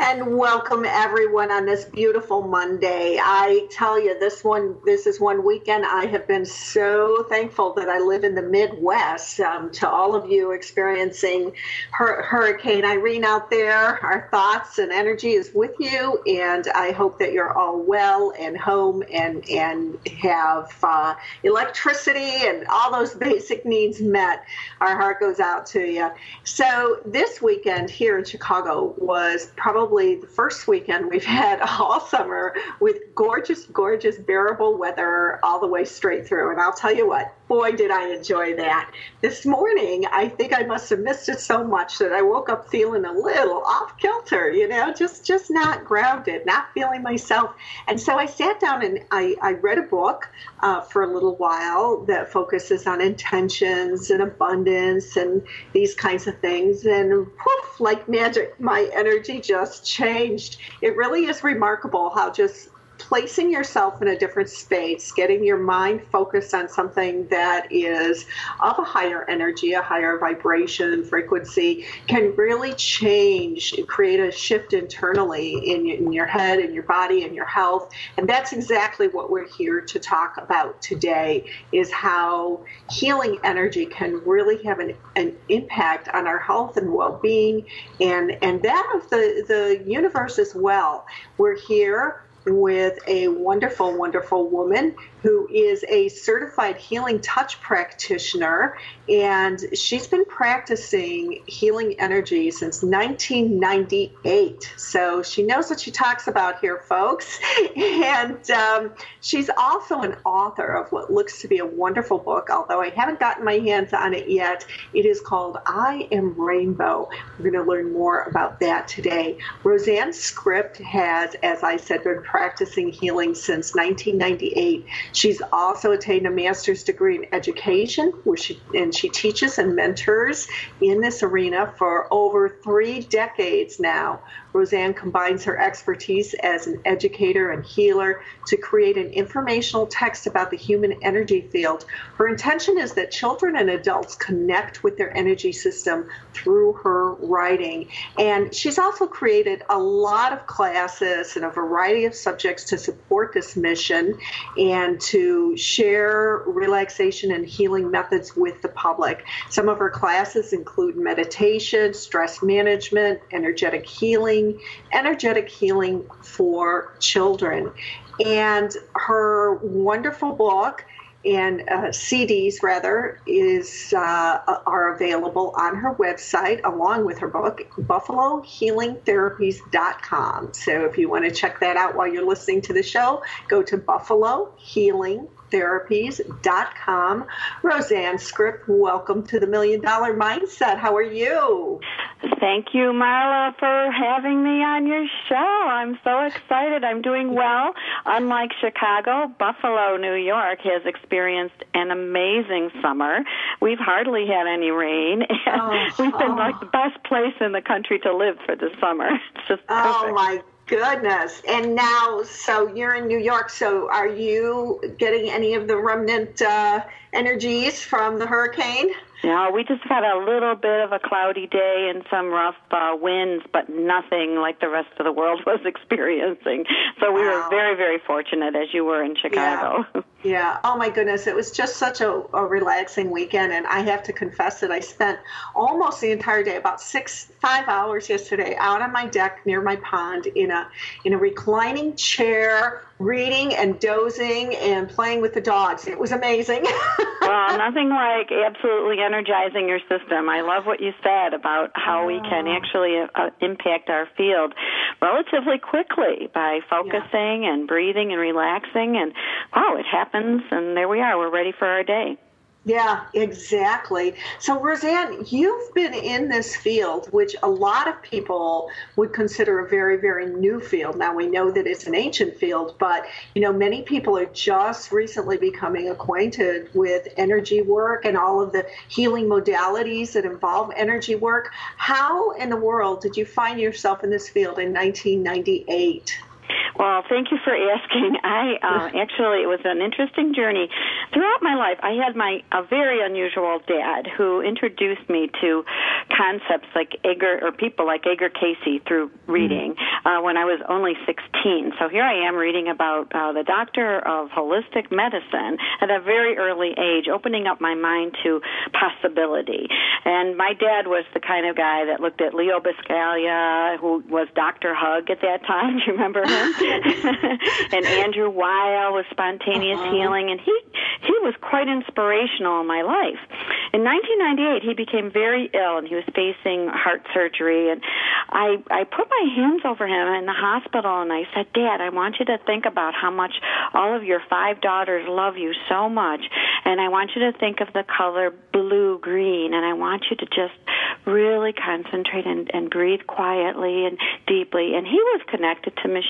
and welcome everyone on this beautiful Monday. I tell you, this one, this is one weekend I have been so thankful that I live in the Midwest. Um, to all of you experiencing hur- Hurricane Irene out there, our thoughts and energy is with you, and I hope that you're all well and home and and have uh, electricity and all those basic needs met. Our heart goes out to you. So this weekend here in Chicago was probably probably the first weekend we've had all summer with gorgeous, gorgeous, bearable weather all the way straight through. And I'll tell you what, boy, did I enjoy that. This morning, I think I must have missed it so much that I woke up feeling a little off kilter, you know, just just not grounded, not feeling myself. And so I sat down and I, I read a book uh, for a little while that focuses on intentions and abundance and these kinds of things. And poof, like magic, my energy just changed. It really is remarkable how just placing yourself in a different space, getting your mind focused on something that is of a higher energy, a higher vibration frequency, can really change, create a shift internally in, in your head, in your body, in your health. And that's exactly what we're here to talk about today is how healing energy can really have an, an impact on our health and well-being and, and that of the, the universe as well. We're here with a wonderful, wonderful woman who is a certified healing touch practitioner, and she's been practicing healing energy since 1998. So she knows what she talks about here, folks. And um, she's also an author of what looks to be a wonderful book, although I haven't gotten my hands on it yet. It is called I Am Rainbow. We're going to learn more about that today. Roseanne Script has, as I said, been practicing healing since 1998. She's also attained a master's degree in education, where she and she teaches and mentors in this arena for over three decades now. Roseanne combines her expertise as an educator and healer to create an informational text about the human energy field. Her intention is that children and adults connect with their energy system through her writing. And she's also created a lot of classes and a variety of subjects to support this mission and to share relaxation and healing methods with the public. Some of her classes include meditation, stress management, energetic healing energetic healing for children. And her wonderful book and uh, CDs rather is uh, are available on her website along with her book buffalohealingtherapies.com. So if you want to check that out while you're listening to the show, go to Buffalo Healing therapies.com. Roseanne Script, welcome to the Million Dollar Mindset. How are you? Thank you, Marla, for having me on your show. I'm so excited. I'm doing well. Unlike Chicago, Buffalo, New York has experienced an amazing summer. We've hardly had any rain, and oh, we've been oh. like the best place in the country to live for the summer. It's just oh, perfect. Oh my goodness. And now, so you're in New York. So are you getting any of the remnant uh, energies from the hurricane? Yeah, we just had a little bit of a cloudy day and some rough uh, winds, but nothing like the rest of the world was experiencing. So we Wow. were very, very fortunate, as you were in Chicago. Yeah. Oh my goodness. It was just such a, a relaxing weekend. And I have to confess that I spent almost the entire day, about six, five hours yesterday, out on my deck near my pond in a in a reclining chair, reading and dozing and playing with the dogs. It was amazing. well, nothing like absolutely energizing your system. I love what you said about how we can actually uh, impact our field relatively quickly by focusing and breathing and relaxing. And wow, it happens, and there we are. We're ready for our day. Yeah, exactly. So, Roseanne, you've been in this field, which a lot of people would consider a very, very new field. Now, we know that it's an ancient field, but you know, many people are just recently becoming acquainted with energy work and all of the healing modalities that involve energy work. How in the world did you find yourself in this field in 1998? Well, thank you for asking. I uh, actually it was an interesting journey throughout my life. I had my a very unusual dad who introduced me to concepts like Edgar or people like Edgar Cayce through reading uh, when I was only 16. So here I am reading about uh, the doctor of holistic medicine at a very early age, opening up my mind to possibility. And my dad was the kind of guy that looked at Leo Buscaglia, who was Doctor Hug at that time. Do you remember? and Andrew Weil was spontaneous uh-huh. healing, and he he was quite inspirational in my life. In 1998, he became very ill, and he was facing heart surgery. And I I put my hands over him in the hospital, and I said, Dad, I want you to think about how much all of your five daughters love you so much, and I want you to think of the color blue green, and I want you to just really concentrate and, and breathe quietly and deeply. And he was connected to machines,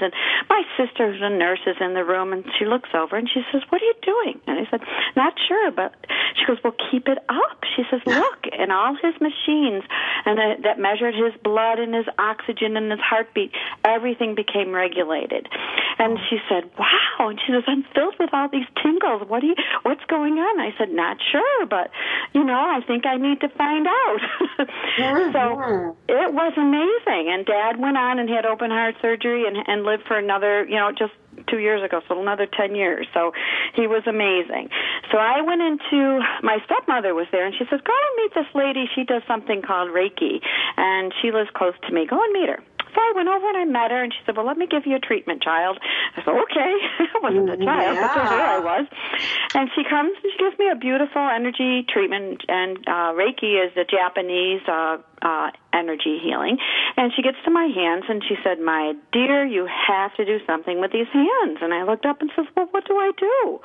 and my sister's a nurse is in the room, and she looks over and she says, "What are you doing?" And I said, "Not sure," but she goes, "Well, keep it up." She says, "Look, and all his machines, and that, that measured his blood and his oxygen and his heartbeat, everything became regulated." And she said, "Wow!" And she says, "I'm filled with all these tingles. What do you? What's going on?" I said, "Not sure, but you know, I think I need to find out." so it was amazing. And Dad went on and had open heart surgery and and lived for another, you know, just two years ago, so another 10 years. So he was amazing. So I went into, my stepmother was there, and she says, Go and meet this lady. She does something called Reiki, and she lives close to me. Go and meet her. So I went over and I met her, and she said, "Well, let me give you a treatment, child." I said, "Okay." I wasn't a child, but to her I was. And she comes and she gives me a beautiful energy treatment, and uh, Reiki is the Japanese uh, uh, energy healing. And she gets to my hands and she said, "My dear, you have to do something with these hands." And I looked up and says, "Well, what do I do?"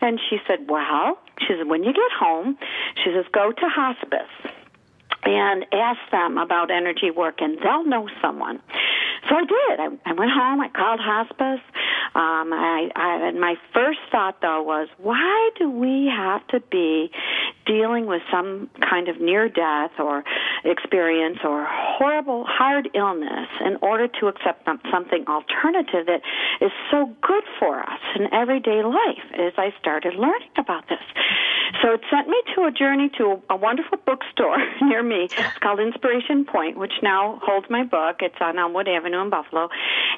And she said, "Well," she said, "when you get home," she says, "go to hospice." And ask them about energy work, and they'll know someone. So I did. I, I went home. I called hospice. Um, I, I, and my first thought though was, why do we have to be dealing with some kind of near death or experience or horrible, hard illness in order to accept something alternative that is so good for us in everyday life? As I started learning about this, so it sent me to a journey to a, wonderful bookstore near me. It's called Inspiration Point, which now holds my book. It's on Elmwood Avenue in Buffalo.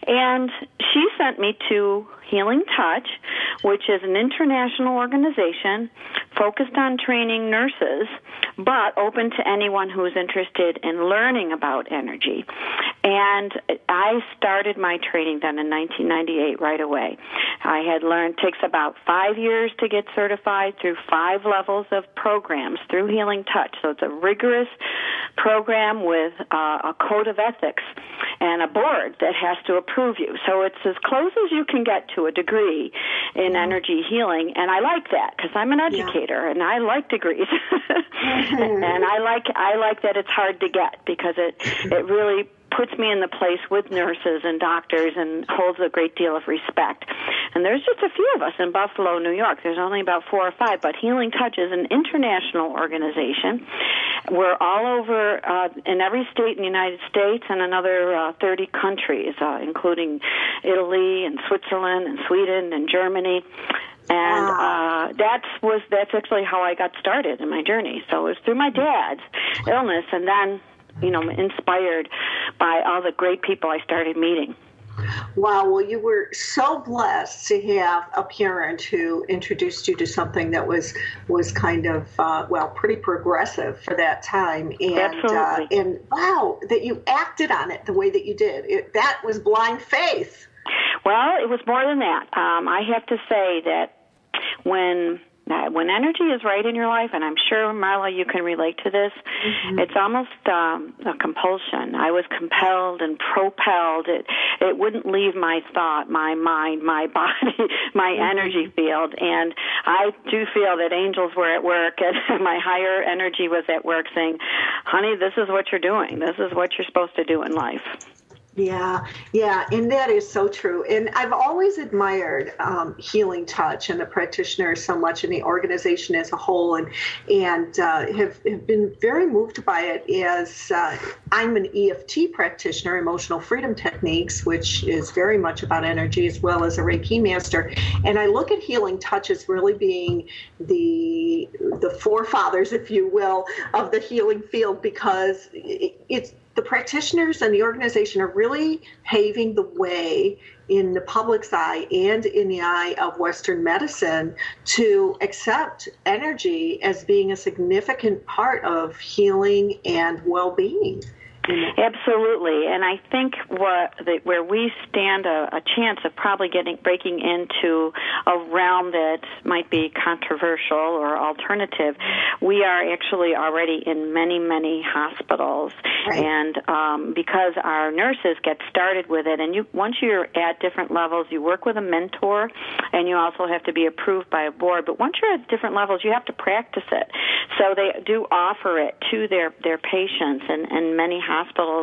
And she sent me to Healing Touch, which is an international organization focused on training nurses, but open to anyone who is interested in learning about energy. And I started my training then in 1998 right away. I had learned takes about five years to get certified through five levels of programs through Healing Touch. So it's a rigorous program with uh, a code of ethics and a board that has to approve you. So it's as close as you can get to a degree in mm-hmm. energy healing, and I like that because I'm an educator and I like degrees, mm-hmm. and I like I like that it's hard to get because it mm-hmm. it really puts me in the place with nurses and doctors and holds a great deal of respect. And there's just a few of us in Buffalo, New York. There's only about four or five, but Healing Touch is an international organization. We're all over uh, in every state in the United States and another uh, 30 countries, uh, including Italy and Switzerland and Sweden and Germany. And uh, that was that's actually how I got started in my journey. So it was through my dad's illness, and then you know inspired by all the great people I started meeting. Wow, well, you were so blessed to have a parent who introduced you to something that was was kind of uh, well, pretty progressive for that time, and uh, and wow, that you acted on it the way that you did. It, that was blind faith. Well, it was more than that. Um, I have to say that when when energy is right in your life, and I'm sure Marla, you can relate to this. Mm-hmm. It's almost um, a compulsion. I was compelled and propelled. It it wouldn't leave my thought, my mind, my body, my mm-hmm. energy field. And I do feel that angels were at work, and my higher energy was at work, saying, "Honey, this is what you're doing. This is what you're supposed to do in life." Yeah, yeah, and that is so true. And I've always admired um, Healing Touch and the practitioners so much, and the organization as a whole, and and uh, have have been very moved by it. As uh, I'm an EFT practitioner, emotional freedom techniques, which is very much about energy, as well as a Reiki master, and I look at Healing Touch as really being the the forefathers, if you will, of the healing field because it, it's the practitioners and the organization are really paving the way in the public's eye and in the eye of Western medicine to accept energy as being a significant part of healing and well being. Absolutely, and I think what the, where we stand a, a chance of probably getting breaking into a realm that might be controversial or alternative, we are actually already in many many hospitals, right. and um, because our nurses get started with it, and you once you're at different levels, you work with a mentor, and you also have to be approved by a board. But once you're at different levels, you have to practice it. So they do offer it to their their patients, and and many hospitals.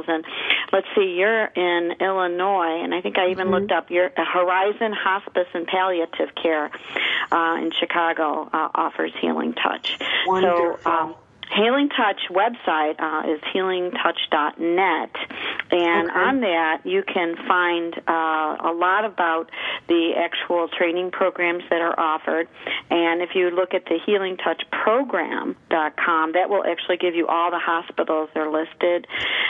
And let's see, you're in Illinois, and I think I even mm-hmm. looked up your Horizon Hospice and Palliative Care uh, in Chicago uh, offers Healing Touch. Wonderful. So, um, Healing Touch website uh, is healingtouch.net, and okay. on that you can find uh, a lot about the actual training programs that are offered. And if you look at the healingtouchprogram.com, that will actually give you all the hospitals that are listed,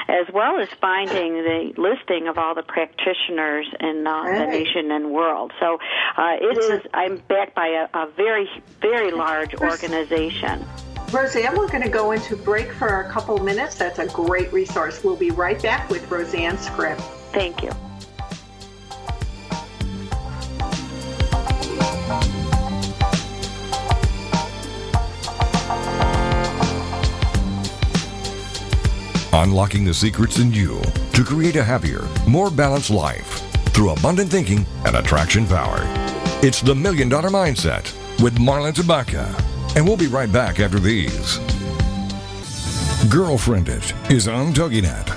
as well as finding the listing of all the practitioners in uh, right. the nation and world. So uh, it is. I'm backed by a, a very, very large organization. Roseanne, we're going to go into break for a couple minutes. That's a great resource. We'll be right back with Roseanne Script. Thank you. Unlocking the secrets in you to create a happier, more balanced life through abundant thinking and attraction power. It's the Million Dollar Mindset with Marla Tabaka and we'll be right back after these. Girlfriend It is on TogiNet.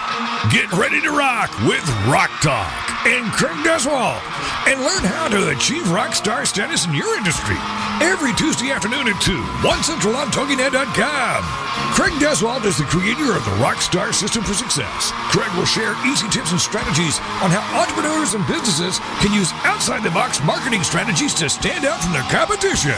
Get ready to rock with Rock Talk and Craig Duswalt and learn how to achieve rock star status in your industry every Tuesday afternoon at 2, 1 Central on TogiNet.com. Craig Duswalt is the creator of the Rockstar System for Success. Craig will share easy tips and strategies on how entrepreneurs and businesses can use outside the box marketing strategies to stand out from their competition.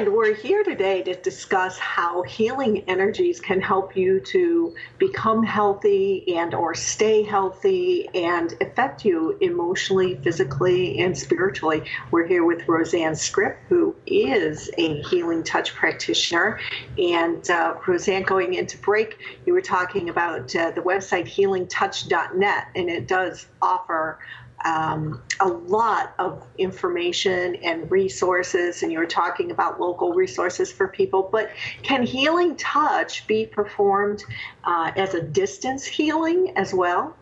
And we're here today to discuss how healing energies can help you to become healthy and or stay healthy and affect you emotionally, physically, and spiritually. We're here with Roseanne Scrip, who is a healing touch practitioner. And uh, Roseanne, going into break, you were talking about uh, the website healingtouch.net, and it does offer um, a lot of information and resources, and you were talking about local resources for people. But can healing touch be performed uh, as a distance healing as well?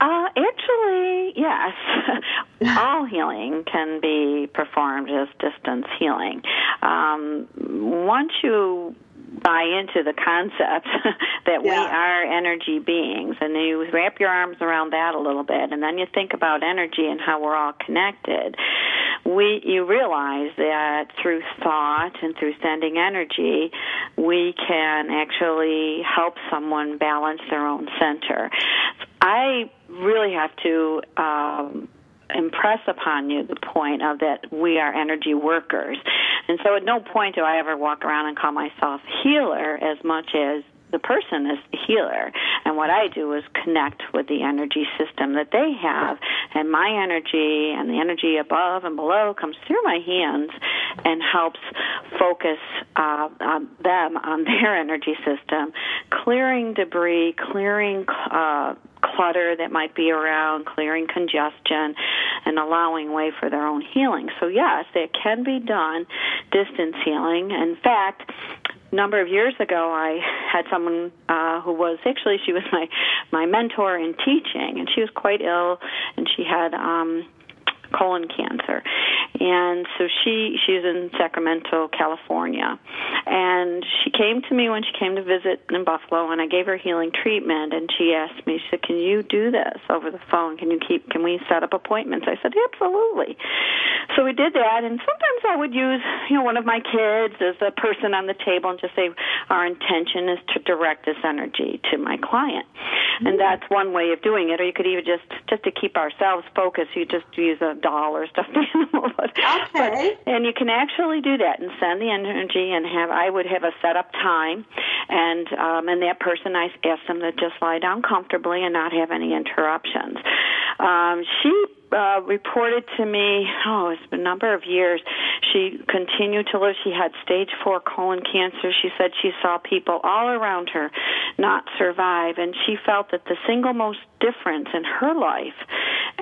Uh, actually, yes. All healing can be performed as distance healing. Um, once you buy into the concept that yeah. we are energy beings. And you wrap your arms around that a little bit and then you think about energy and how we're all connected. We you realize that through thought and through sending energy we can actually help someone balance their own center. I really have to um impress upon you the point of that we are energy workers. And so at no point do I ever walk around and call myself healer as much as the person is the healer. And what I do is connect with the energy system that they have. And my energy and the energy above and below comes through my hands and helps focus uh, on them on their energy system, clearing debris, clearing uh, clutter that might be around, clearing congestion, and allowing way for their own healing. So, yes, it can be done, distance healing. In fact, a number of years ago, I had someone uh, who was actually she was my my mentor in teaching, and she was quite ill, and she had um, colon cancer. And so she she's in Sacramento, California. And she came to me when she came to visit in Buffalo and I gave her healing treatment and she asked me, she said, Can you do this over the phone? Can you keep can we set up appointments? I said, Absolutely. So we did that and sometimes I would use, you know, one of my kids as a person on the table and just say, Our intention is to direct this energy to my client. And mm-hmm. that's one way of doing it. Or you could even just just to keep ourselves focused, you just use a doll or stuffed animal. but, okay. But, and you can actually do that and send the energy and have. I would have a set up time, and um, and that person I asked them to just lie down comfortably and not have any interruptions. Um, she uh, reported to me, oh, it's been a number of years. She continued to live. She had stage four colon cancer. She said she saw people all around her not survive, and she felt that the single most difference in her life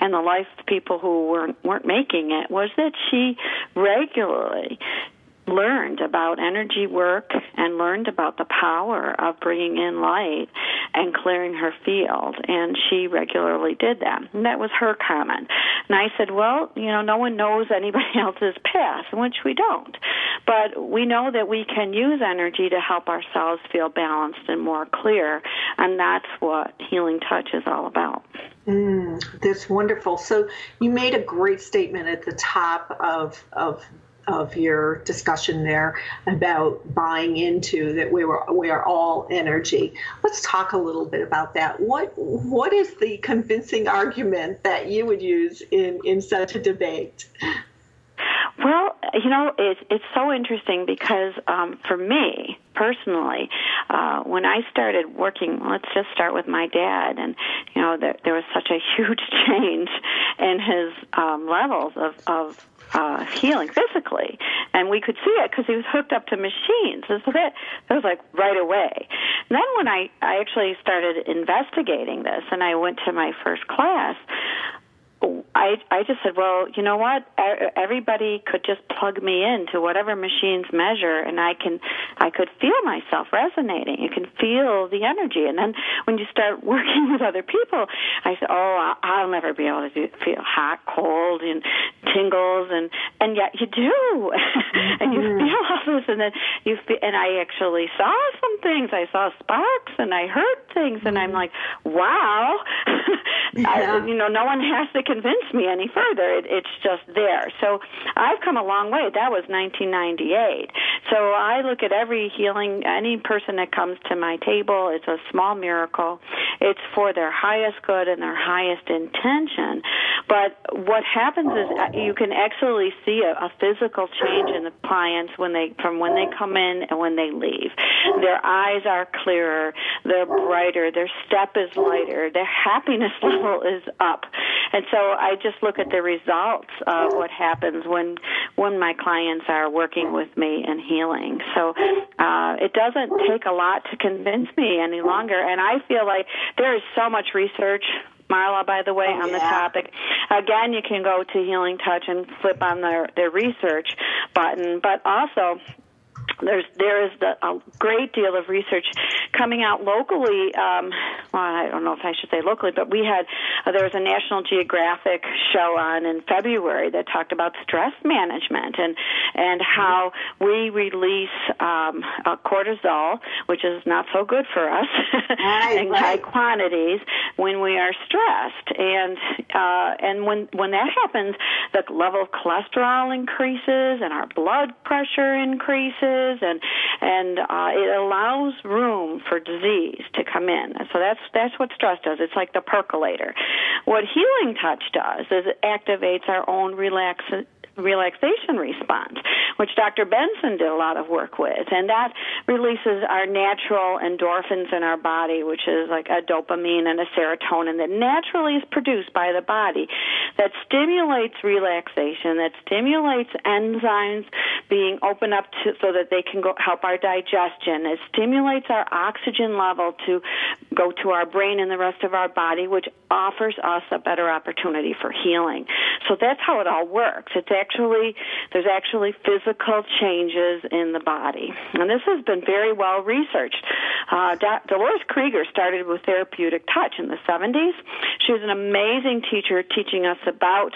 and the life of people who weren't weren't making it was that she regularly learned about energy work and learned about the power of bringing in light and clearing her field and she regularly did that. And that was her comment. And i said well you know no one knows anybody else's past which we don't. But we know that we can use energy to help ourselves feel balanced and more clear and that's what healing touch is all about Mm, that's wonderful. So you made a great statement at the top of of of your discussion there about buying into that we were we are all energy. Let's talk a little bit about that. What what is the convincing argument that you would use in in such a debate? Well, you know, it's it's so interesting because um, for me personally, uh, when I started working, let's just start with my dad, and you know, there, there was such a huge change in his um, levels of of uh, healing physically, and we could see it because he was hooked up to machines. And so that that was like right away. And then when I I actually started investigating this, and I went to my first class, I I just said, well, you know what? Everybody could just plug me into whatever machines measure, and I can I could feel myself resonating. You can feel the energy, and then when you start working with other people, I said, oh, I'll never be able to do, feel hot, cold, and tingles, and and yet you do, and you mm-hmm. feel all this, and then you feel, and I actually saw some things. I saw sparks, and I heard things, and I'm like, wow, yeah. I, you know, no one has to convince me any further. It, it's just there. So I've come a long way. That was 1998. So I look at every healing, any person that comes to my table, it's a small miracle. It's for their highest good and their highest intention. But what happens is uh, you can actually see a, a physical change in the clients when they from when they come in and when they leave. Their eyes are clearer, they're brighter, their step is lighter, their happiness level is up. And so I just look at the results of what happens when when my clients are working with me and healing. So uh, it doesn't take a lot to convince me any longer, and I feel like there is so much research Marla, by the way, oh, on the topic. Again, you can go to Healing Touch and flip on their, their research button, but also there's there is the, a great deal of research coming out locally. Um, well, I don't know if I should say locally, but we had uh, there was a National Geographic show on in February that talked about stress management and and how we release um, uh, cortisol, which is not so good for us, right, in right. high quantities when we are stressed, and uh, and when when that happens, the level of cholesterol increases and our blood pressure increases and and uh, it allows room for disease to come in. So that's that's what stress does. It's like the percolator. What healing touch does is it activates our own relax relaxation response, which Dr. Benson did a lot of work with. And that releases our natural endorphins in our body, which is like a dopamine and a serotonin that naturally is produced by the body that stimulates relaxation, that stimulates enzymes being open up to, so that they can go, help our digestion. It stimulates our oxygen level to go to our brain and the rest of our body, which offers us a better opportunity for healing. So that's how it all works. It's actually there's actually physical changes in the body, and this has been very well researched. Uh, Dolores Krieger started with therapeutic touch in the 70s. She was an amazing teacher teaching us about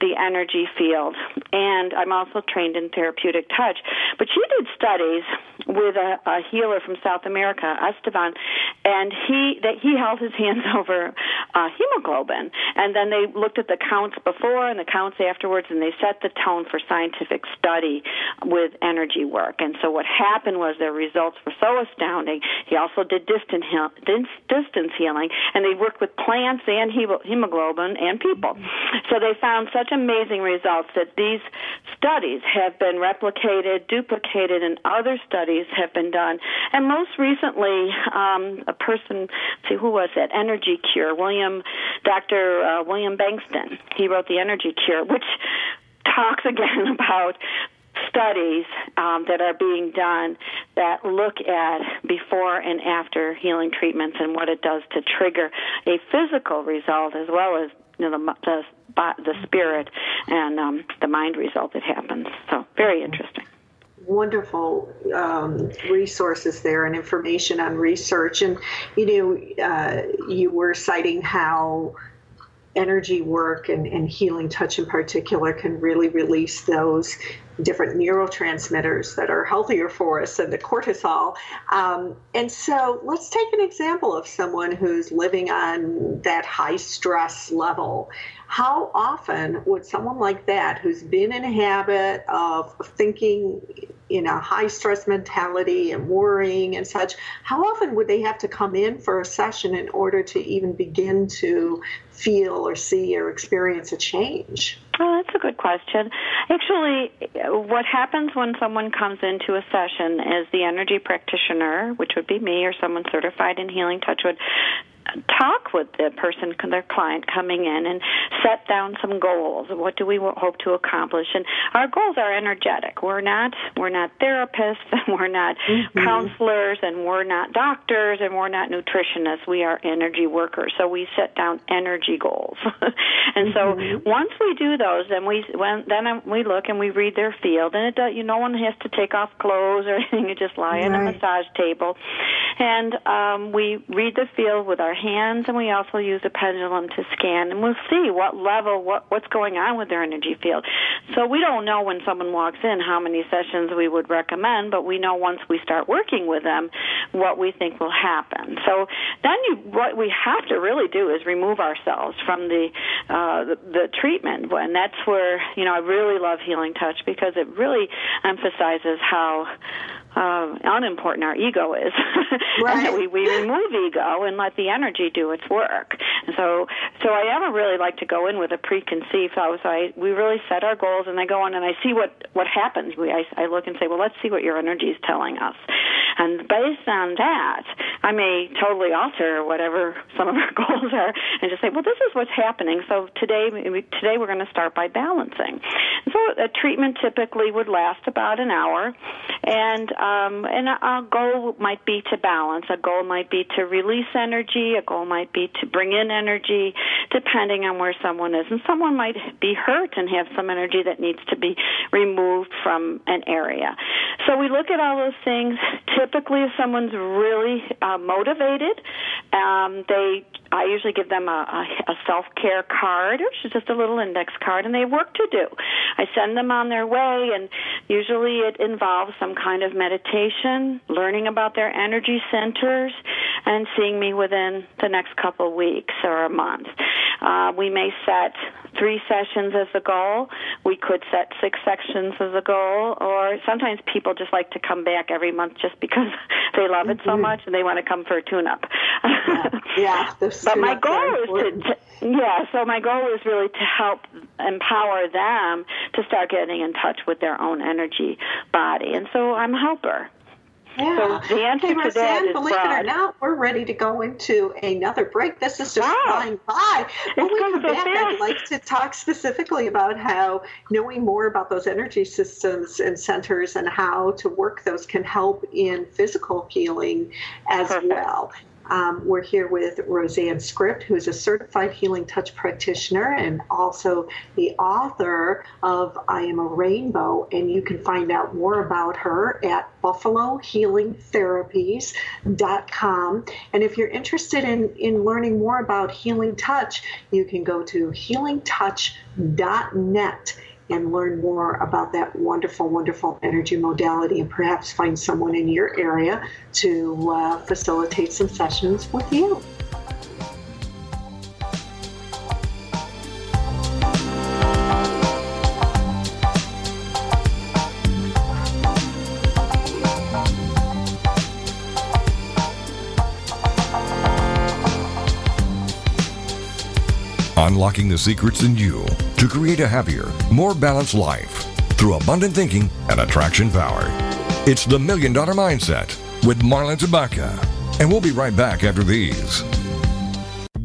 the energy field, and I'm also trained in therapeutic touch. But she did studies with a, a healer from South America, Esteban, and he that he held his hands over uh, hemoglobin, and then they looked at the counts before and the counts afterwards, and they set the tone for scientific study with energy work. And so what happened was their results were so astounding. He also did distance healing, and they worked with plants and hemoglobin and people. So they found such amazing results that these studies have been replicated, duplicated, and other studies have been done. And most recently, um, a person, see who was it? Energy Cure, William, Dr. Uh, William Bengston. He wrote the Energy Cure, which talks again about studies um, that are being done that look at before and after healing treatments and what it does to trigger a physical result as well as you know, the, the, the spirit and um, the mind result that happens. So very interesting wonderful um, resources there and information on research. And you know, uh, you were citing how energy work and, and healing touch in particular can really release those different neurotransmitters that are healthier for us than the cortisol. Um, and so let's take an example of someone who's living on that high stress level. How often would someone like that, who's been in a habit of thinking in a high stress mentality and worrying and such, how often would they have to come in for a session in order to even begin to feel or see or experience a change? Oh, that's a good question. Actually, what happens when someone comes into a session is the energy practitioner, which would be me or someone certified in healing touch would talk with the person, their client coming in, and set down some goals. What do we hope to accomplish? And our goals are energetic. We're not we're not therapists, and we're not mm-hmm. counselors, and we're not doctors, and we're not nutritionists. We are energy workers. So we set down energy goals. and mm-hmm. so once we do those, then we when, then we look and we read their field, and it does, you no one has to take off clothes or anything. You just lie right. on a massage table, and um, we read the field with our hands, and we also use a pendulum to scan, and we'll see what level, what what's going on with their energy field. So we don't know when someone walks in how many sessions we would recommend, but we know once we start working with them what we think will happen. So then you, what we have to really do is remove ourselves from the, uh, the the treatment, and that's where you know I really love Healing Touch because it really emphasizes how uh, unimportant our ego is, right. and that we, we remove ego and let the energy do its work. And so, so I ever really like to go in with a preconceived thought. So I, we really set our goals, and I go in and I see what what happens. We, I, I look and say, well, let's see what your energy is telling us, and based on that, I may totally alter whatever some of our goals are, and just say, well, this is what's happening. So today, today we're going to start by balancing. So a treatment typically would last about an hour, and um, and a goal might be to balance. A goal might be to release energy. A goal might be to bring in energy, depending on where someone is. And someone might be hurt and have some energy that needs to be removed from an area. So we look at all those things. Typically, if someone's really uh, motivated, um, they I usually give them a, a, a self care card, which is just a little index card, and they have work to do. I send them on their way, and usually it involves some kind of meditation, learning about their energy centers, and seeing me within the next couple of weeks or a month. Uh, we may set three sessions as a goal. We could set six sessions as a goal, or sometimes people just like to come back every month just because they love it so mm-hmm. much and they want to come for a tune-up. yeah, yeah but my goal is to, yeah. So my goal is really to help empower them to start getting in touch with their own energy body, and so I'm a helper. Yeah. So the answer that is believe broad. it or not, we're ready to go into another break. This is just wow. flying by. When we come back, fast. I'd like to talk specifically about how knowing more about those energy systems and centers and how to work those can help in physical healing as Perfect. well. Um, we're here with Roseanne Script, who's a certified healing touch practitioner and also the author of I Am a Rainbow. And you can find out more about her at buffalohealingtherapies.com. And if you're interested in, in learning more about healing touch, you can go to healingtouch.net and learn more about that wonderful, wonderful energy modality and perhaps find someone in your area to uh, facilitate some sessions with you. Unlocking the secrets in you to create a happier, more balanced life through abundant thinking and attraction power. It's the Million Dollar Mindset with Marla Tabaka. And we'll be right back after these.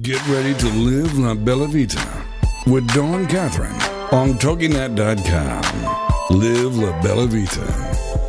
Get ready to live La Bella Vita with Dawn Catherine on TogiNet.com. Live La Bella Vita.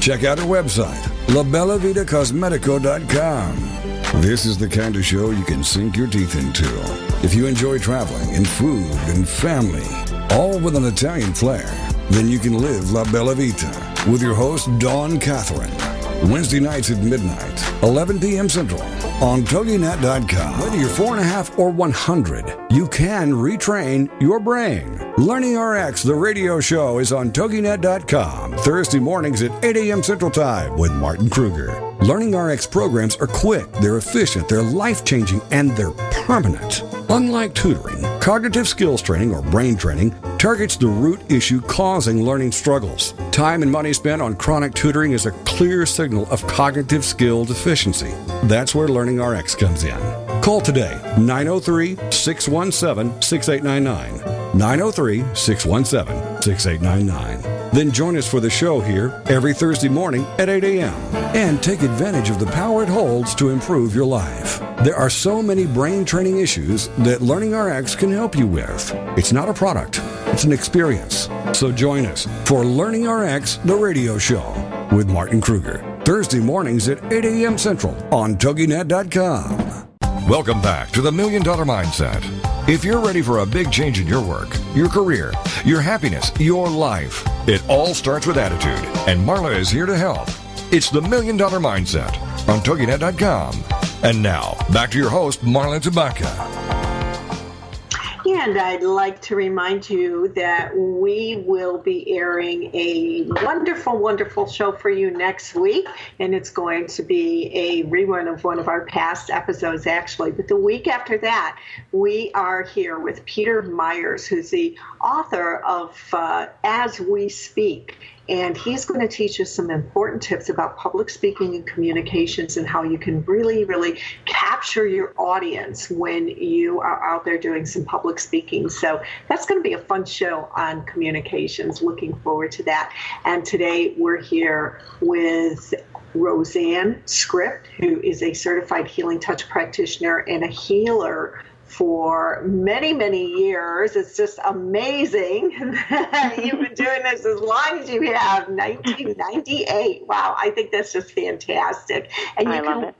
Check out our website, labellavitacosmetico.com. This is the kind of show you can sink your teeth into. If you enjoy traveling and food and family, all with an Italian flair, then you can live La Bella Vita with your host, Dawn Catherine. Wednesday nights at midnight, 11 p.m. Central on TogiNet.com. Whether you're four and a half or 100, you can retrain your brain. Learning RX, the radio show, is on TogiNet.com Thursday mornings at 8 a.m. Central Time with Martin Kruger. Learning RX programs are quick, they're efficient, they're life changing, and they're permanent. Unlike tutoring, cognitive skills training or brain training targets the root issue causing learning struggles. Time and money spent on chronic tutoring is a clear signal of cognitive skill deficiency. That's where Learning RX comes in. Call today 903 617 6899. 903 617 6899. Then join us for the show here every Thursday morning at 8 a.m. and take advantage of the power it holds to improve your life. There are so many brain training issues that Learning RX can help you with. It's not a product, it's an experience. So join us for Learning RX, the radio show with Martin Kruger. Thursday mornings at 8 a.m. Central on TogiNet.com. Welcome back to the Million Dollar Mindset. If you're ready for a big change in your work, your career, your happiness, your life, it all starts with attitude, and Marla is here to help. It's the Million Dollar Mindset on TogiNet.com. And now, back to your host, Marla Tabaka. And I'd like to remind you that we will be airing a wonderful, wonderful show for you next week. And it's going to be a rerun of one of our past episodes, actually. But the week after that, we are here with Peter Myers, who's the author of uh, As We Speak and he's going to teach us some important tips about public speaking and communications and how you can really, really capture your audience when you are out there doing some public speaking. So that's going to be a fun show on communications. Looking forward to that. And today we're here with Roseanne Script, who is a certified healing touch practitioner and a healer for many, many years. It's just amazing that you've been doing this as long as you have, 1998. Wow, I think that's just fantastic. And you I can, love it.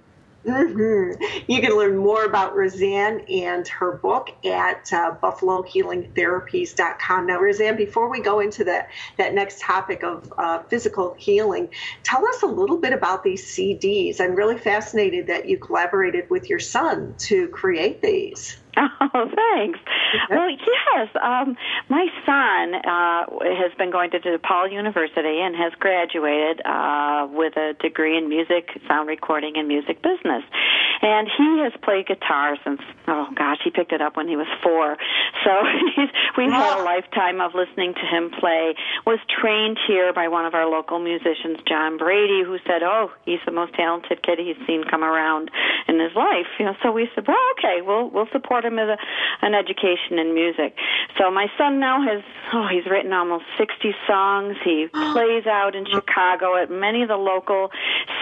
Mm-hmm. You can learn more about Roseanne and her book at uh, buffalohealingtherapies.com. Now, Roseanne, before we go into that, that next topic of uh, physical healing, tell us a little bit about these CDs. I'm really fascinated that you collaborated with your son to create these. Oh, thanks. Well, yes. Um, my son uh, has been going to DePaul University and has graduated uh, with a degree in music, sound recording, and music business. And he has played guitar since, oh gosh, he picked it up when he was four. So he's, we've had a lifetime of listening to him play. Was trained here by one of our local musicians, John Brady, who said, "Oh, he's the most talented kid he's seen come around in his life." You know, so we said, "Well, okay, we'll we'll support him as a, an education in music." So my son now has, oh, he's written almost 60 songs. He plays out in Chicago at many of the local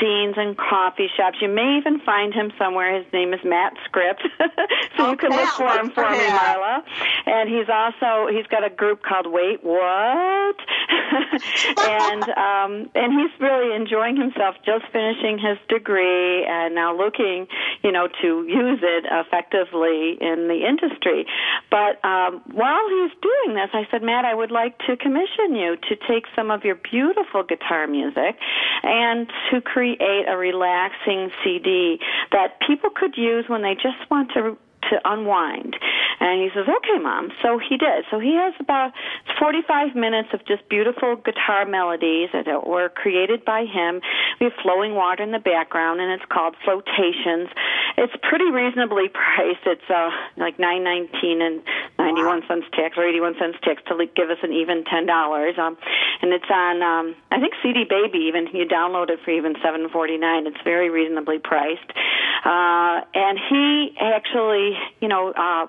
scenes and coffee shops. You may even find him somewhere. His name is Matt Script, so okay, you can look for him for me, Marla. And he's also he's got a group called Wait What, and um, and he's really enjoying himself. Just finishing his degree and now looking, you know, to use it effectively in the industry. But um, while he's doing this, I said, Matt, I would like to commission you to take some of your beautiful guitar music and to create a relaxing CD that people could use when they just want to to unwind. And he says, okay, mom. So he did. So he has about 45 minutes of just beautiful guitar melodies that were created by him. We have flowing water in the background, and it's called Flotations. It's pretty reasonably priced. It's uh, like nine nineteen and ninety one cents tax or eighty one cents tax to give us an even ten dollars. Um, and it's on um, I think CD Baby. Even you download it for even seven forty nine. It's very reasonably priced. Uh, and he actually, you know, uh,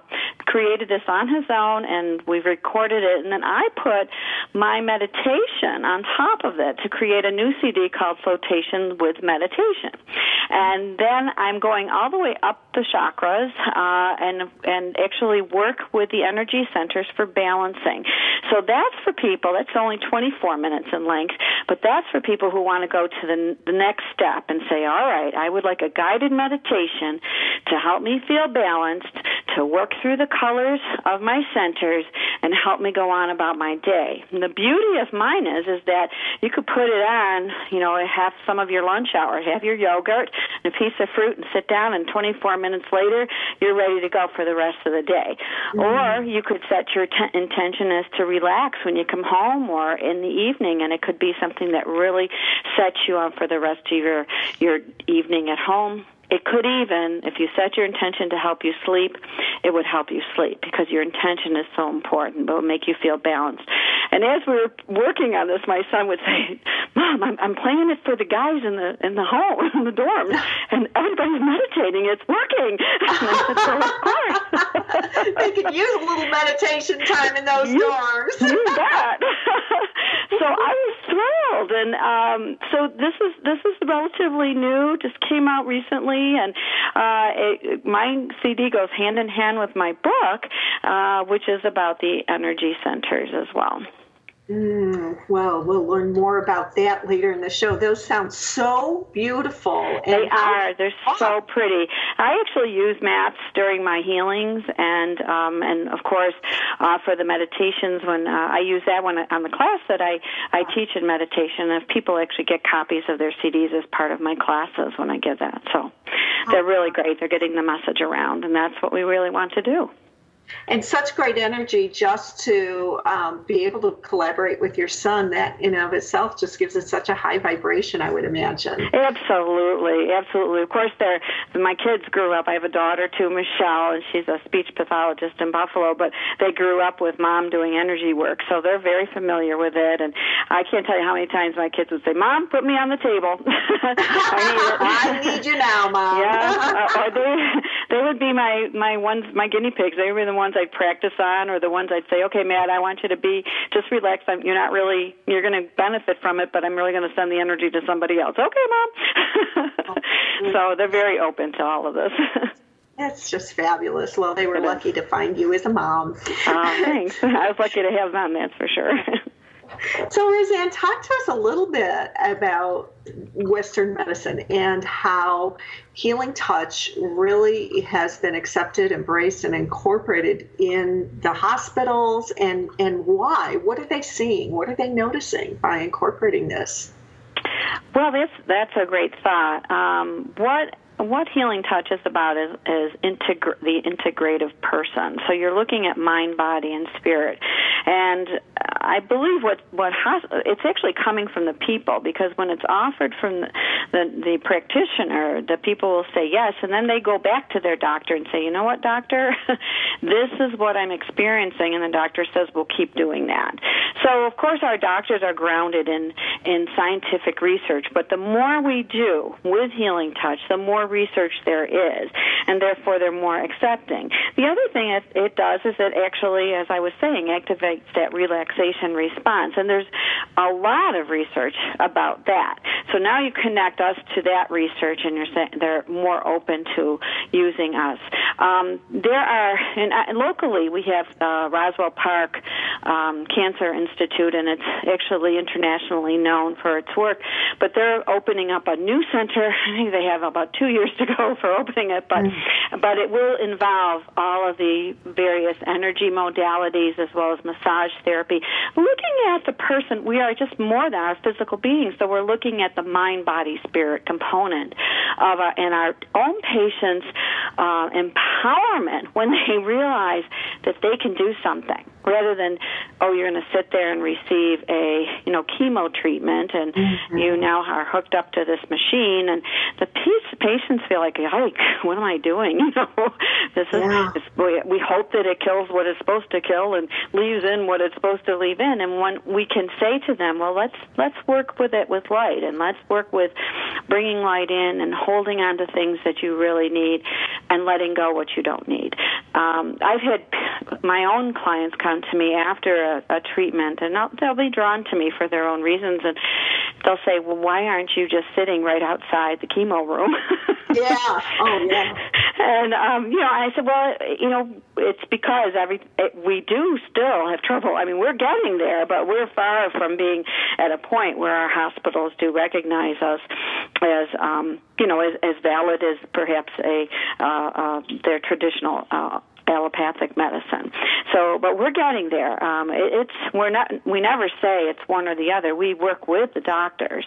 created this on his own, and we've recorded it. And then I put my meditation on top of it to create a new CD called Flotation with Meditation. And then I'm going all the way up the chakras uh, and and actually work with the energy centers for balancing. So that's for people. That's only 24 minutes in length, but that's for people who want to go to the the next step and say, all right, I would like a guided meditation to help me feel balanced, to work through the colors of my centers, and help me go on about my day. And the beauty of mine is is that you could put it on, you know, have some of your lunch hour, have your yogurt, and a piece of fruit, and sit down. And 24 minutes later, you're ready to go for the rest of the day. Mm-hmm. Or you could set your t- intention as to relax when you come home or in the evening, and it could be something something that really sets you up for the rest of your your evening at home it could even, if you set your intention to help you sleep, it would help you sleep because your intention is so important. It will make you feel balanced. And as we were working on this, my son would say, "Mom, I'm, I'm playing it for the guys in the in the home in the dorm, and everybody's meditating. It's working." Said, "So of course." they could use a little meditation time in those you, dorms. you bet. so I thrilled, and um, so this is this is relatively new. Just came out recently and uh, it, my CD goes hand in hand with my book, uh, which is about the energy centers as well. Mm, well, we'll learn more about that later in the show. Those sound so beautiful. they are. They're so pretty. I actually use mats during my healings, and um, and of course uh, for the meditations when uh, I use that one on the class that I I teach in meditation. If people actually get copies of their CDs as part of my classes when I give that, so they're really great. They're getting the message around, and that's what we really want to do and such great energy just to um, be able to collaborate with your son that in and of itself just gives it such a high vibration i would imagine. Absolutely absolutely. Of course they're my kids grew up i have a daughter too michelle and she's a speech pathologist in buffalo but they grew up with mom doing energy work so they're very familiar with it and i can't tell you how many times my kids would say mom put me on the table. I need it. I need you now mom. Yeah uh, or they they would be my my ones my guinea pigs. They were the ones I'd practice on, or the ones I'd say, okay, Matt, I want you to be just relax. I'm, you're not really you're going to benefit from it, but I'm really going to send the energy to somebody else. Okay, mom. so they're very open to all of this. That's just fabulous. Well, they were lucky to find you as a mom. Oh, thanks. I was lucky to have them, that's for sure. So, Roseanne, talk to us a little bit about Western medicine and how healing touch really has been accepted, embraced, and incorporated in the hospitals, and, and why? What are they seeing? What are they noticing by incorporating this? Well, that's that's a great thought. Um, what what healing touch is about is, is the integrative person. So you're looking at mind, body, and spirit. And I believe what what has, it's actually coming from the people because when it's offered from the, the the practitioner, the people will say yes, and then they go back to their doctor and say, you know what, doctor, this is what I'm experiencing, and the doctor says we'll keep doing that. So of course our doctors are grounded in in scientific research, but the more we do with healing touch, the more research there is, and therefore they're more accepting. The other thing it, it does is it actually, as I was saying, activates that relaxation response, and there's a lot of research about that. So now you connect us to that research, and you're saying they're more open to using us. Um, there are, and, uh, locally, we have uh, Roswell Park um, Cancer Institute, and it's actually internationally known for its work. But they're opening up a new center. I think they have about two years to go for opening it, but mm. but it will involve all of the various energy modalities as well as massage therapy. Looking at the person, we are just more than our physical beings, so we're looking at the mind, body, spirit component of our, and our own patients' uh, empowerment when they realize that they can do something rather than oh you're going to sit there and receive a you know chemo treatment and mm-hmm. you now are hooked up to this machine and the patients feel like yike what am i doing you know this is yeah. we, we hope that it kills what it's supposed to kill and leaves in what it's supposed to leave in and when we can say to them well let's let's work with it with light and let's work with bringing light in and holding on to things that you really need and letting go what you don't need. Um, i've had my own clients come to me after a, a treatment, and they'll, they'll be drawn to me for their own reasons, and they'll say, "Well, why aren't you just sitting right outside the chemo room?" yeah. Oh, yeah. And um, you know, I said, "Well, you know, it's because every it, we do still have trouble. I mean, we're getting there, but we're far from being at a point where our hospitals do recognize us as." Um, you know, as, as valid as perhaps a uh, uh, their traditional uh, allopathic medicine. So, but we're getting there. Um, it, it's we're not we never say it's one or the other. We work with the doctors,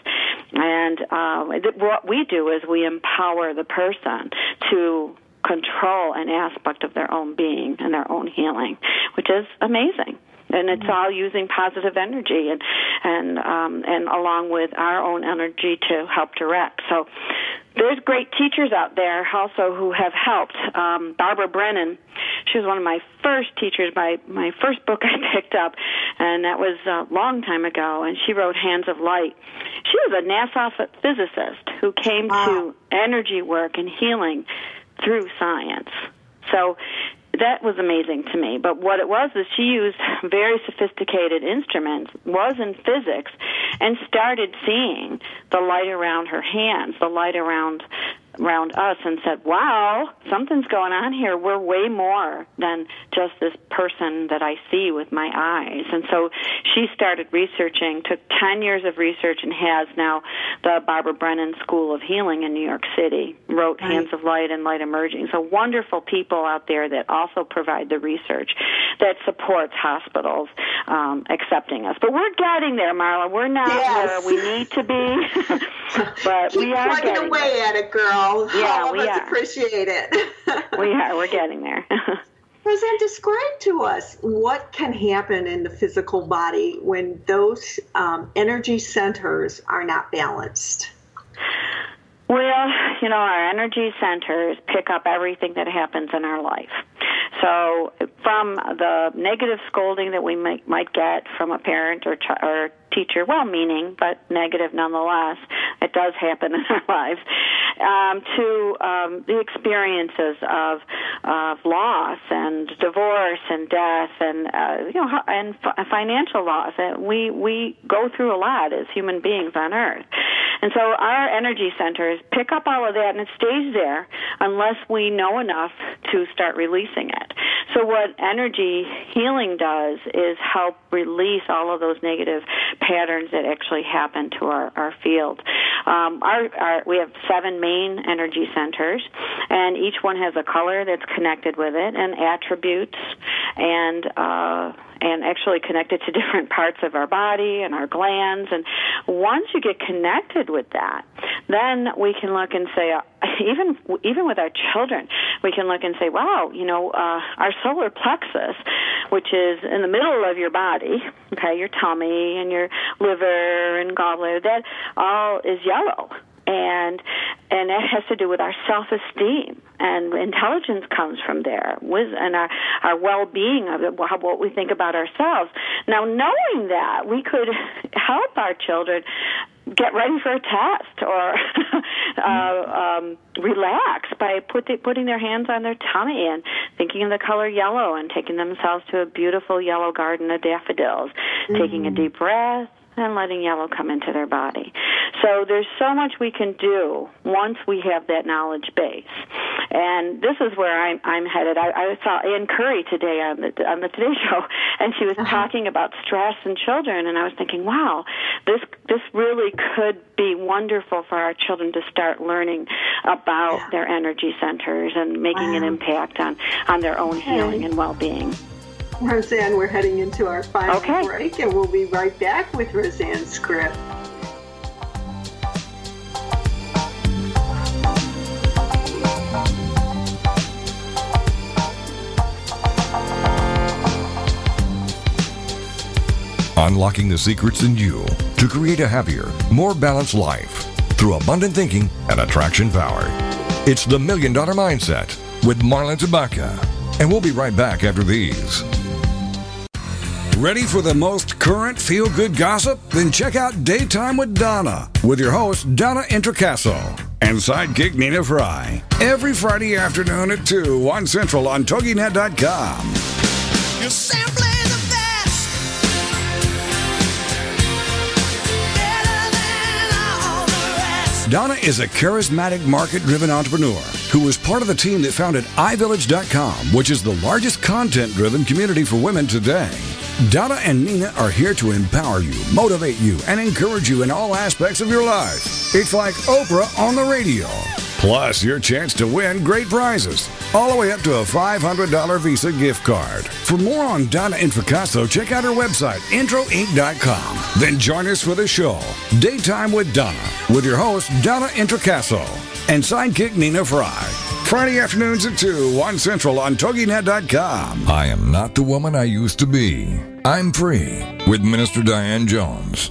and um, th- what we do is we empower the person to control an aspect of their own being and their own healing, which is amazing. And it's all using positive energy and and um, and along with our own energy to help direct. So there's great teachers out there also who have helped. Um, Barbara Brennan, she was one of my first teachers. My my first book I picked up, and that was a long time ago. And she wrote Hands of Light. She was a NASA physicist who came wow. to energy work and healing through science. So that was amazing to me. But what it was is she used very sophisticated instruments, was in physics, and started seeing the light around her hands, the light around around us and said, "Wow, something's going on here. We're way more than just this person that I see with my eyes." And so she started researching, took 10 years of research and has now the Barbara Brennan School of Healing in New York City. Wrote right. Hands of Light and Light Emerging. So wonderful people out there that also provide the research that supports hospitals um, accepting us. But we're getting there, Marla. We're not yes. where we need to be, but Keep we are getting away there. at it, girl know. Yeah, All of we us are. appreciate it. we are. We're getting there. Roseanne, describe to us what can happen in the physical body when those um, energy centers are not balanced. Well, you know, our energy centers pick up everything that happens in our life. So, from the negative scolding that we might, might get from a parent or, ch- or teacher, well meaning, but negative nonetheless, it does happen in our lives, um, to um, the experiences of, of loss and divorce and death and, uh, you know, and f- financial loss. We, we go through a lot as human beings on earth. And so our energy centers pick up all of that and it stays there unless we know enough to start releasing it. So what energy healing does is help release all of those negative patterns that actually happen to our, our field. Um, our, our, we have seven main energy centers, and each one has a color that's connected with it, and attributes, and uh, and actually connected to different parts of our body and our glands. And once you get connected with that, then we can look and say, uh, even even with our children, we can look and say, wow, you know, uh, our solar plexus, which is in the middle of your body, okay, your tummy and your liver and gallbladder, that all is yellow and and that has to do with our self esteem and intelligence comes from there with and our our well being of it, what we think about ourselves. Now knowing that we could help our children get ready for a test or uh, um, relax by put the, putting their hands on their tummy and thinking of the color yellow and taking themselves to a beautiful yellow garden of daffodils, mm-hmm. taking a deep breath and letting yellow come into their body. So there's so much we can do once we have that knowledge base. And this is where I'm, I'm headed. I, I saw Ann Curry today on the on the Today Show, and she was uh-huh. talking about stress in children, and I was thinking, wow, this this really could be wonderful for our children to start learning about yeah. their energy centers and making wow. an impact on on their own healing and well-being. Roseanne, we're heading into our final okay. break, and we'll be right back with Roseanne's Script. Unlocking the secrets in you to create a happier, more balanced life through abundant thinking and attraction power. It's the Million Dollar Mindset with Marla Tabaka. And we'll be right back after these. Ready for the most current feel good gossip? Then check out Daytime with Donna with your host, Donna Introcaso, and sidekick Nina Fry. Every Friday afternoon at 2, 1 Central on TogiNet.com. Donna is a charismatic, market driven entrepreneur who was part of the team that founded iVillage.com, which is the largest content driven community for women today. Donna and Nina are here to empower you, motivate you, and encourage you in all aspects of your life. It's like Oprah on the radio. Plus, your chance to win great prizes, all the way up to a $500 Visa gift card. For more on Donna Introcaso, check out her website, introinc.com. Then join us for the show, Daytime with Donna, with your host, Donna Introcaso, and sidekick Nina Fry Friday afternoons at 2, 1 Central on TogiNet.com. I am not the woman I used to be. I'm free with Minister Diane Jones.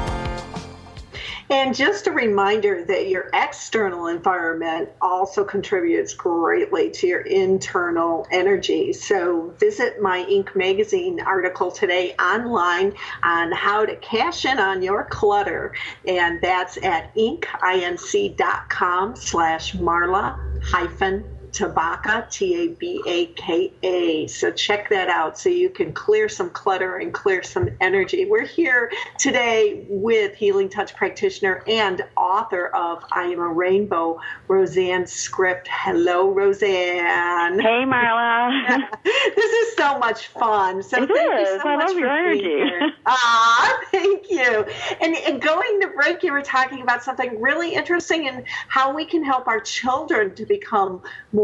And just a reminder that your external environment also contributes greatly to your internal energy. So visit my Inc. magazine article today online on how to cash in on your clutter. And that's at incinc.com slash Marla hyphen Tabaka, T A B A K A. So check that out so you can clear some clutter and clear some energy. We're here today with Healing Touch practitioner and author of I Am a Rainbow, Roseanne Script. Hello, Roseanne. Hey, Marla. this is so much fun. So it thank is. you so I much for your being here. Ah, thank you. And, and going to break, you were talking about something really interesting and how we can help our children to become more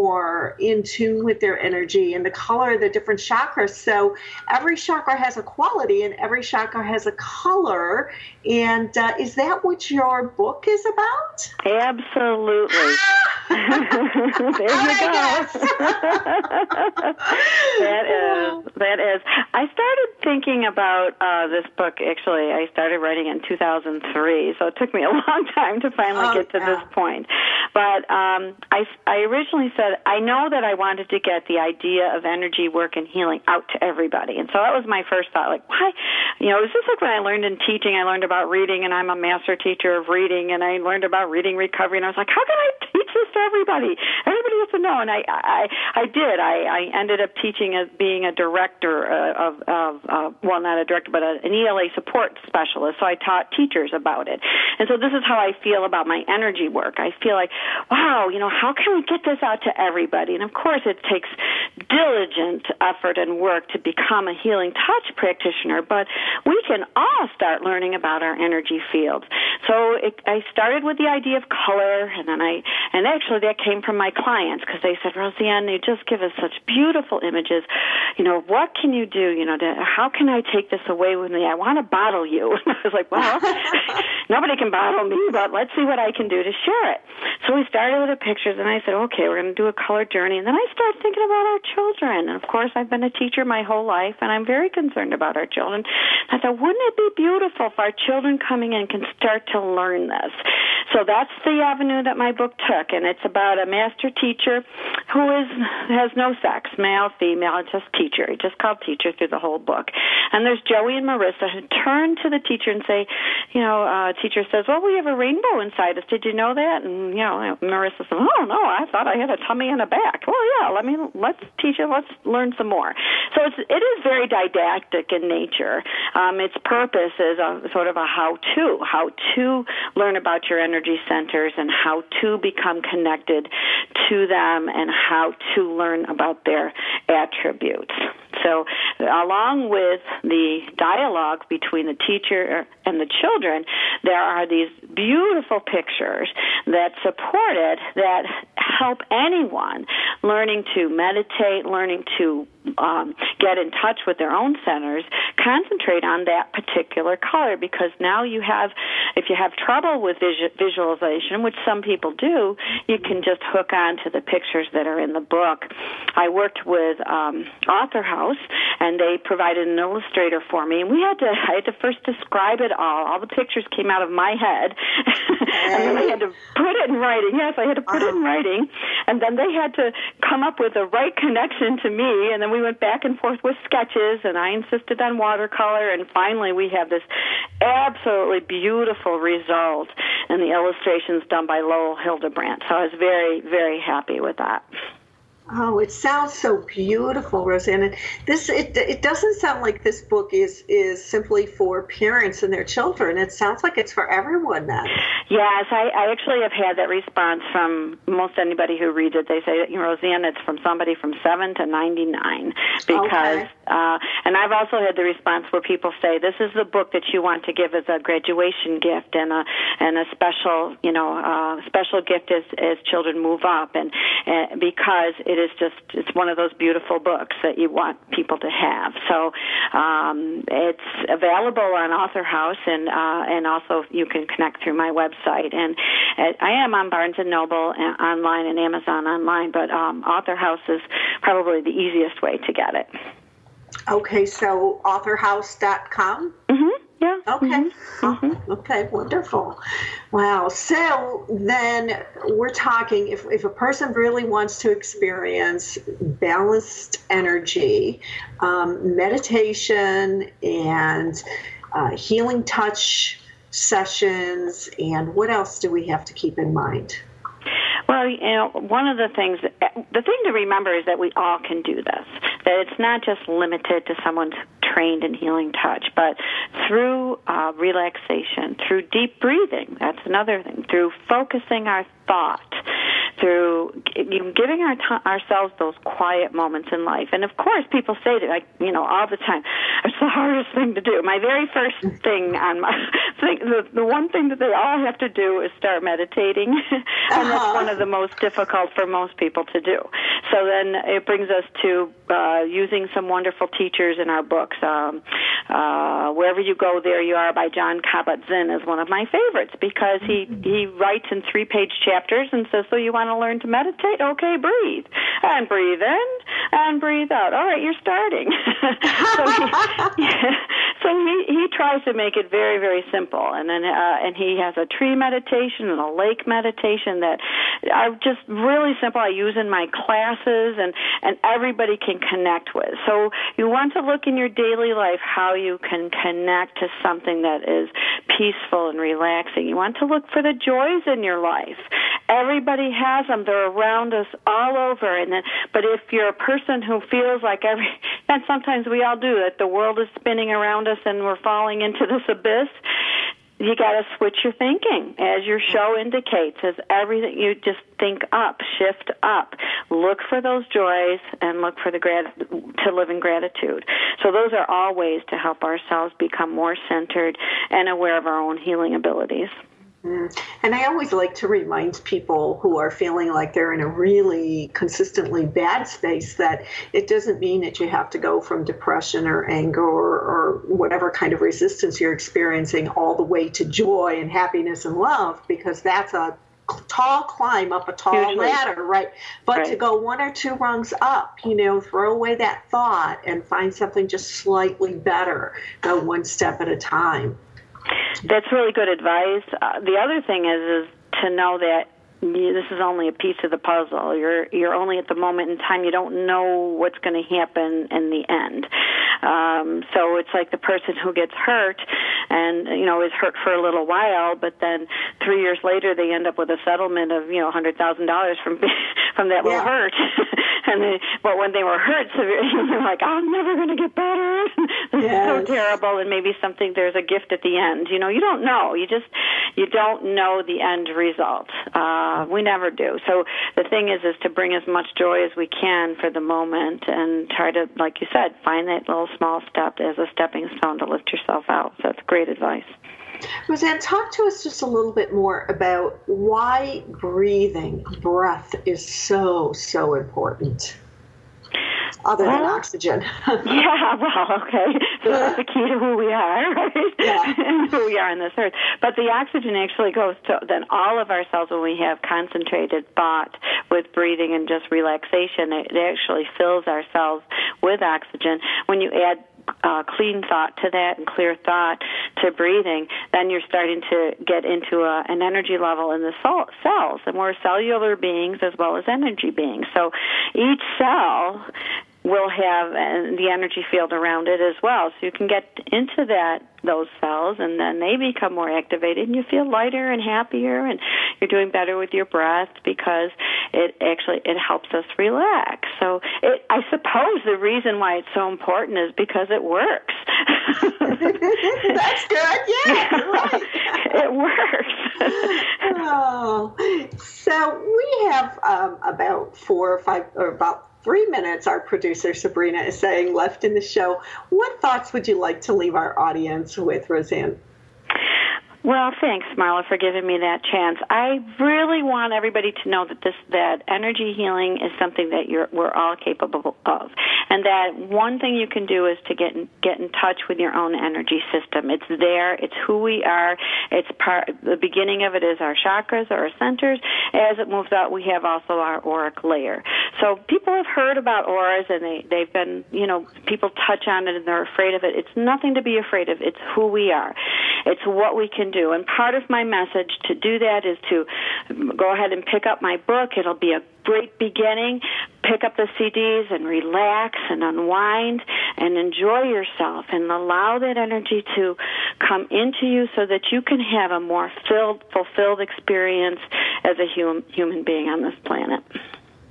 in tune with their energy and the color of the different chakras. So every chakra has a quality and every chakra has a color. And uh, is that what your book is about? Absolutely. there Oh, you go. that is that is. I started thinking about uh, this book. Actually, I started writing in 2003, so it took me a long time to finally Oh, get to yeah. this point. But um, I I originally said I know that I wanted to get the idea of energy work and healing out to everybody, and so that was my first thought. Like, why? You know, was just like when I learned in teaching. I learned about reading, and I'm a master teacher of reading, and I learned about reading recovery, and I was like, how can I teach this to everybody? Everybody has to know, and I I I did. I I ended up teaching as being a director uh, of of uh, well, not a director, but an ELA support specialist. So I taught teachers about it, and so this is how I feel about my energy work. I feel like, wow, you know, how can we get this out to everybody? And of course, it takes diligent effort and work to become a healing touch practitioner, but we can all start learning about our energy fields. So it, I started with the idea of color, and then I, and actually that came from my clients because they said, Roseanne, you just give us such beautiful images. You know, what can you do? You know, to, how can I take this away with me? I want to bottle you. And I was like, well, nobody can bottle me, but let's see what I can do to share it. So we started with the pictures, and I said, okay, we're going to do a color journey. And then I started thinking about our children. And of course, I've been a teacher my whole life, and I'm very concerned about our children. I thought, wouldn't it be beautiful if our children coming in can start to learn this? So that's the avenue that my book took, and it's about a master teacher who is has no sex, male, female, just teacher. It's just called teacher through the whole book. And there's Joey and Marissa who turn to the teacher and say, you know, uh, teacher says, well, we have a rainbow inside us. Did you know that? And you know, Marissa says, oh no, I thought I had a tummy and a back. Well, yeah. Let me let's teach Let's learn some more. So it's it is very didactic in nature. Um, its purpose is a sort of a how-to, how to learn about your energy centers and how to become connected to them and how to learn about their attributes. So, along with the dialogue between the teacher and the children, there are these beautiful pictures that support it that help anyone learning to meditate, learning to um, get in touch with their own centers, concentrate on that particular color because now you have, if you have trouble with visu- visualization, which some people do, you can just hook on to the pictures that are in the book. I worked with um, Author House, and they provided an illustrator for me, and we had to, I had to first describe it all. All the pictures came out of my head, and then I had to put it in writing. Yes, I had to put it in writing, and then they had to come up with the right connection to me, and then we went back and forth with sketches, and I insisted on watercolor, and finally we have this absolutely beautiful result, and the illustrations done by Lowell Hildebrandt. So I was very, very happy with that. Oh, it sounds so beautiful, Rosanna. This it it doesn't sound like this book is is simply for parents and their children. It sounds like it's for everyone then. Yes, I, I actually have had that response from most anybody who reads it. They say, Rosanna, it's from somebody from seven to ninety nine because, Okay. uh, and I've also had the response where people say, this is the book that you want to give as a graduation gift and a and a special, you know, uh, special gift as as children move up, and uh, because it is just it's one of those beautiful books that you want people to have. So um, it's available on Author House, and uh, and also you can connect through my website. And uh, I am on Barnes and Noble uh, online and Amazon online, but um, Author House is probably the easiest way to get it. Okay, so authorhouse.com. hmm Yeah. Okay. Oh, Okay, wonderful. Wow. So then we're talking if, if a person really wants to experience balanced energy, um, meditation, and uh, healing touch sessions, and what else do we have to keep in mind? Well, you know, one of the things, the thing to remember is that we all can do this. That it's not just limited to someone trained in healing touch, but through uh, relaxation, through deep breathing, that's another thing, through focusing our thought, through giving our t- ourselves those quiet moments in life. And of course, people say to like, you know, all the time, it's the hardest thing to do. My very first thing on my thing, the, the one thing that they all have to do is start meditating, and that's one of the most difficult for most people to do. So then it brings us to uh, using some wonderful teachers in our books. Um, uh, Wherever You Go, There You Are by Jon Kabat-Zinn is one of my favorites because he, he writes in three-page chapters and says, so you want to learn to meditate? Okay, breathe. And breathe in and breathe out. All right, you're starting. so he, so he, he tries to make it very, very simple. And then, uh, and he has a tree meditation and a lake meditation that are just really simple. I use in my classes and, and everybody can connect with. So you want to look in your daily life how you can connect to something that is peaceful and relaxing. You want to look for the joys in your life. Everybody has them. They're around us all over. And then, but if you're a person who feels like every, and sometimes we all do, that the world is spinning around us and we're falling into this abyss, you got to switch your thinking as your show indicates as everything you just think up shift up look for those joys and look for the grat- to live in gratitude so those are all ways to help ourselves become more centered and aware of our own healing abilities Mm-hmm. And I always like to remind people who are feeling like they're in a really consistently bad space that it doesn't mean that you have to go from depression or anger or, or whatever kind of resistance you're experiencing all the way to joy and happiness and love because that's a tall climb up a tall Hugely. ladder, right? But to go one or two rungs up, you know, throw away that thought and find something just slightly better. Go one step at a time. That's really good advice. Uh, the other thing is is to know that you, this is only a piece of the puzzle. You're you're only at the moment in time. You don't know what's going to happen in the end. Um, so it's like the person who gets hurt, and you know is hurt for a little while, but then three years later they end up with a settlement of you know hundred thousand dollars from from that little hurt. and they, but when they were hurt severely, they're like, I'm never going to get better. this is so terrible, and maybe something there's a gift at the end. You know, you don't know. You just you don't know the end result. Uh, we never do. So the thing is, is to bring as much joy as we can for the moment, and try to, like you said, find that little small step as a stepping stone to lift yourself out. So that's great advice. Roseanne, talk to us just a little bit more about why breathing, breath is so, so important other than oxygen. yeah, well, okay. So that's the key to who we are, right? Yeah. and who we are on this earth. But the oxygen actually goes to then all of our cells when we have concentrated thought with breathing and just relaxation. It, it actually fills our cells with oxygen. When you add uh, clean thought to that and clear thought to breathing, then you're starting to get into a, an energy level in the soul, cells. And we're cellular beings as well as energy beings. So each cell will have the energy field around it as well. So you can get into that those cells, and then they become more activated, and you feel lighter and happier, and you're doing better with your breath because it actually it helps us relax. So it, I suppose the reason why it's so important is because it works. That's good. Yeah, right. it works. oh, so we have um, about four or five, or about three minutes, our producer Sabrina is saying left in the show. What thoughts would you like to leave our audience with, Roseanne? Well, thanks, Marla, for giving me that chance. I really want everybody to know that this that energy healing is something that you're we're all capable of, and that one thing you can do is to get in, get in touch with your own energy system. It's there. It's who we are. It's part. The beginning of it is our chakras or our centers. As it moves out, we have also our auric layer. So people have heard about auras, and they they've been you know people touch on it and they're afraid of it. It's nothing to be afraid of. It's who we are. It's what we can do do. And part of my message to do that is to go ahead and pick up my book. It'll be a great beginning. Pick up the CDs and relax and unwind and enjoy yourself and allow that energy to come into you so that you can have a more filled, fulfilled experience as a human, human being on this planet.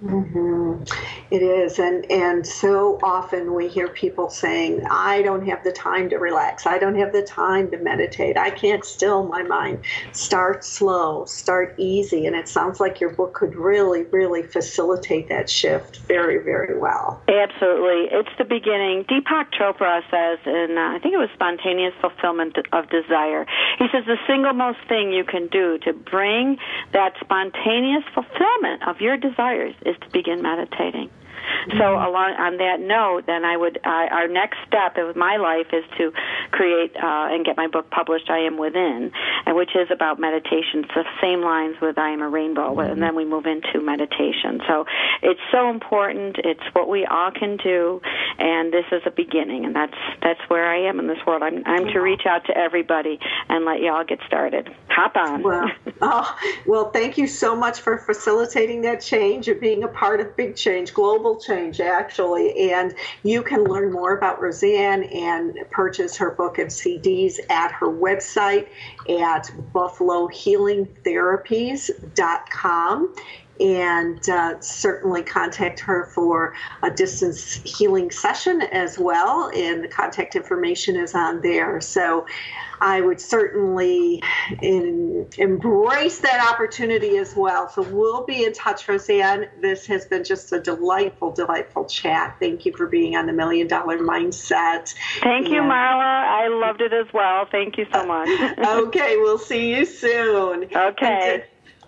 Mm-hmm. It is, and and so often we hear people saying, "I don't have the time to relax. I don't have the time to meditate. I can't still my mind." Start slow, start easy, and it sounds like your book could really, really facilitate that shift very, very well. Absolutely, it's the beginning. Deepak Chopra says, and uh, I think it was spontaneous fulfillment of desire. He says the single most thing you can do to bring that spontaneous fulfillment of your desires is to begin meditating. So mm-hmm. along on that note, then I would uh, our next step of my life is to create uh, and get my book published. I am within, and which is about meditation. It's the same lines with I am a rainbow, mm-hmm. and then we move into meditation. So it's so important. It's what we all can do, and this is a beginning, and that's that's where I am in this world. I'm I'm to reach out to everybody and let y'all get started. Hop on. Well, oh, well, thank you so much for facilitating that change and being a part of big change, global change, actually. And you can learn more about Roseanne and purchase her book and CDs at her website at buffalohealingtherapies.com and uh, certainly contact her for a distance healing session as well. And the contact information is on there. So I would certainly in, embrace that opportunity as well. So we'll be in touch, Roseanne. This has been just a delightful, delightful chat. Thank you for being on the Million Dollar Mindset. Thank and, you, Marla. I loved it as well. Thank you so much. okay, we'll see you soon. Okay.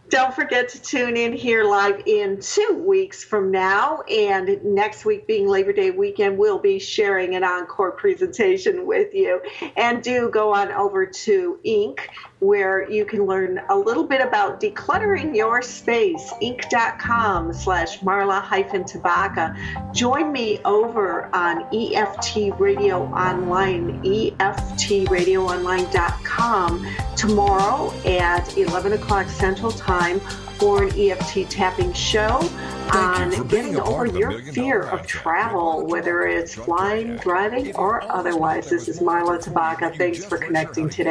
Don't forget to tune in here live in two weeks from now. And next week, being Labor Day weekend, we'll be sharing an encore presentation with you. And do go on over to Inc where you can learn a little bit about decluttering your space, inc.com slash marla hyphen tabaka. Join me over on EFT Radio Online, EFTradioonline.com tomorrow at 11 o'clock Central Time for an EFT tapping show on getting over your fear of travel, whether it's flying, driving, or otherwise. This is Marla Tabaka. Thanks for connecting today.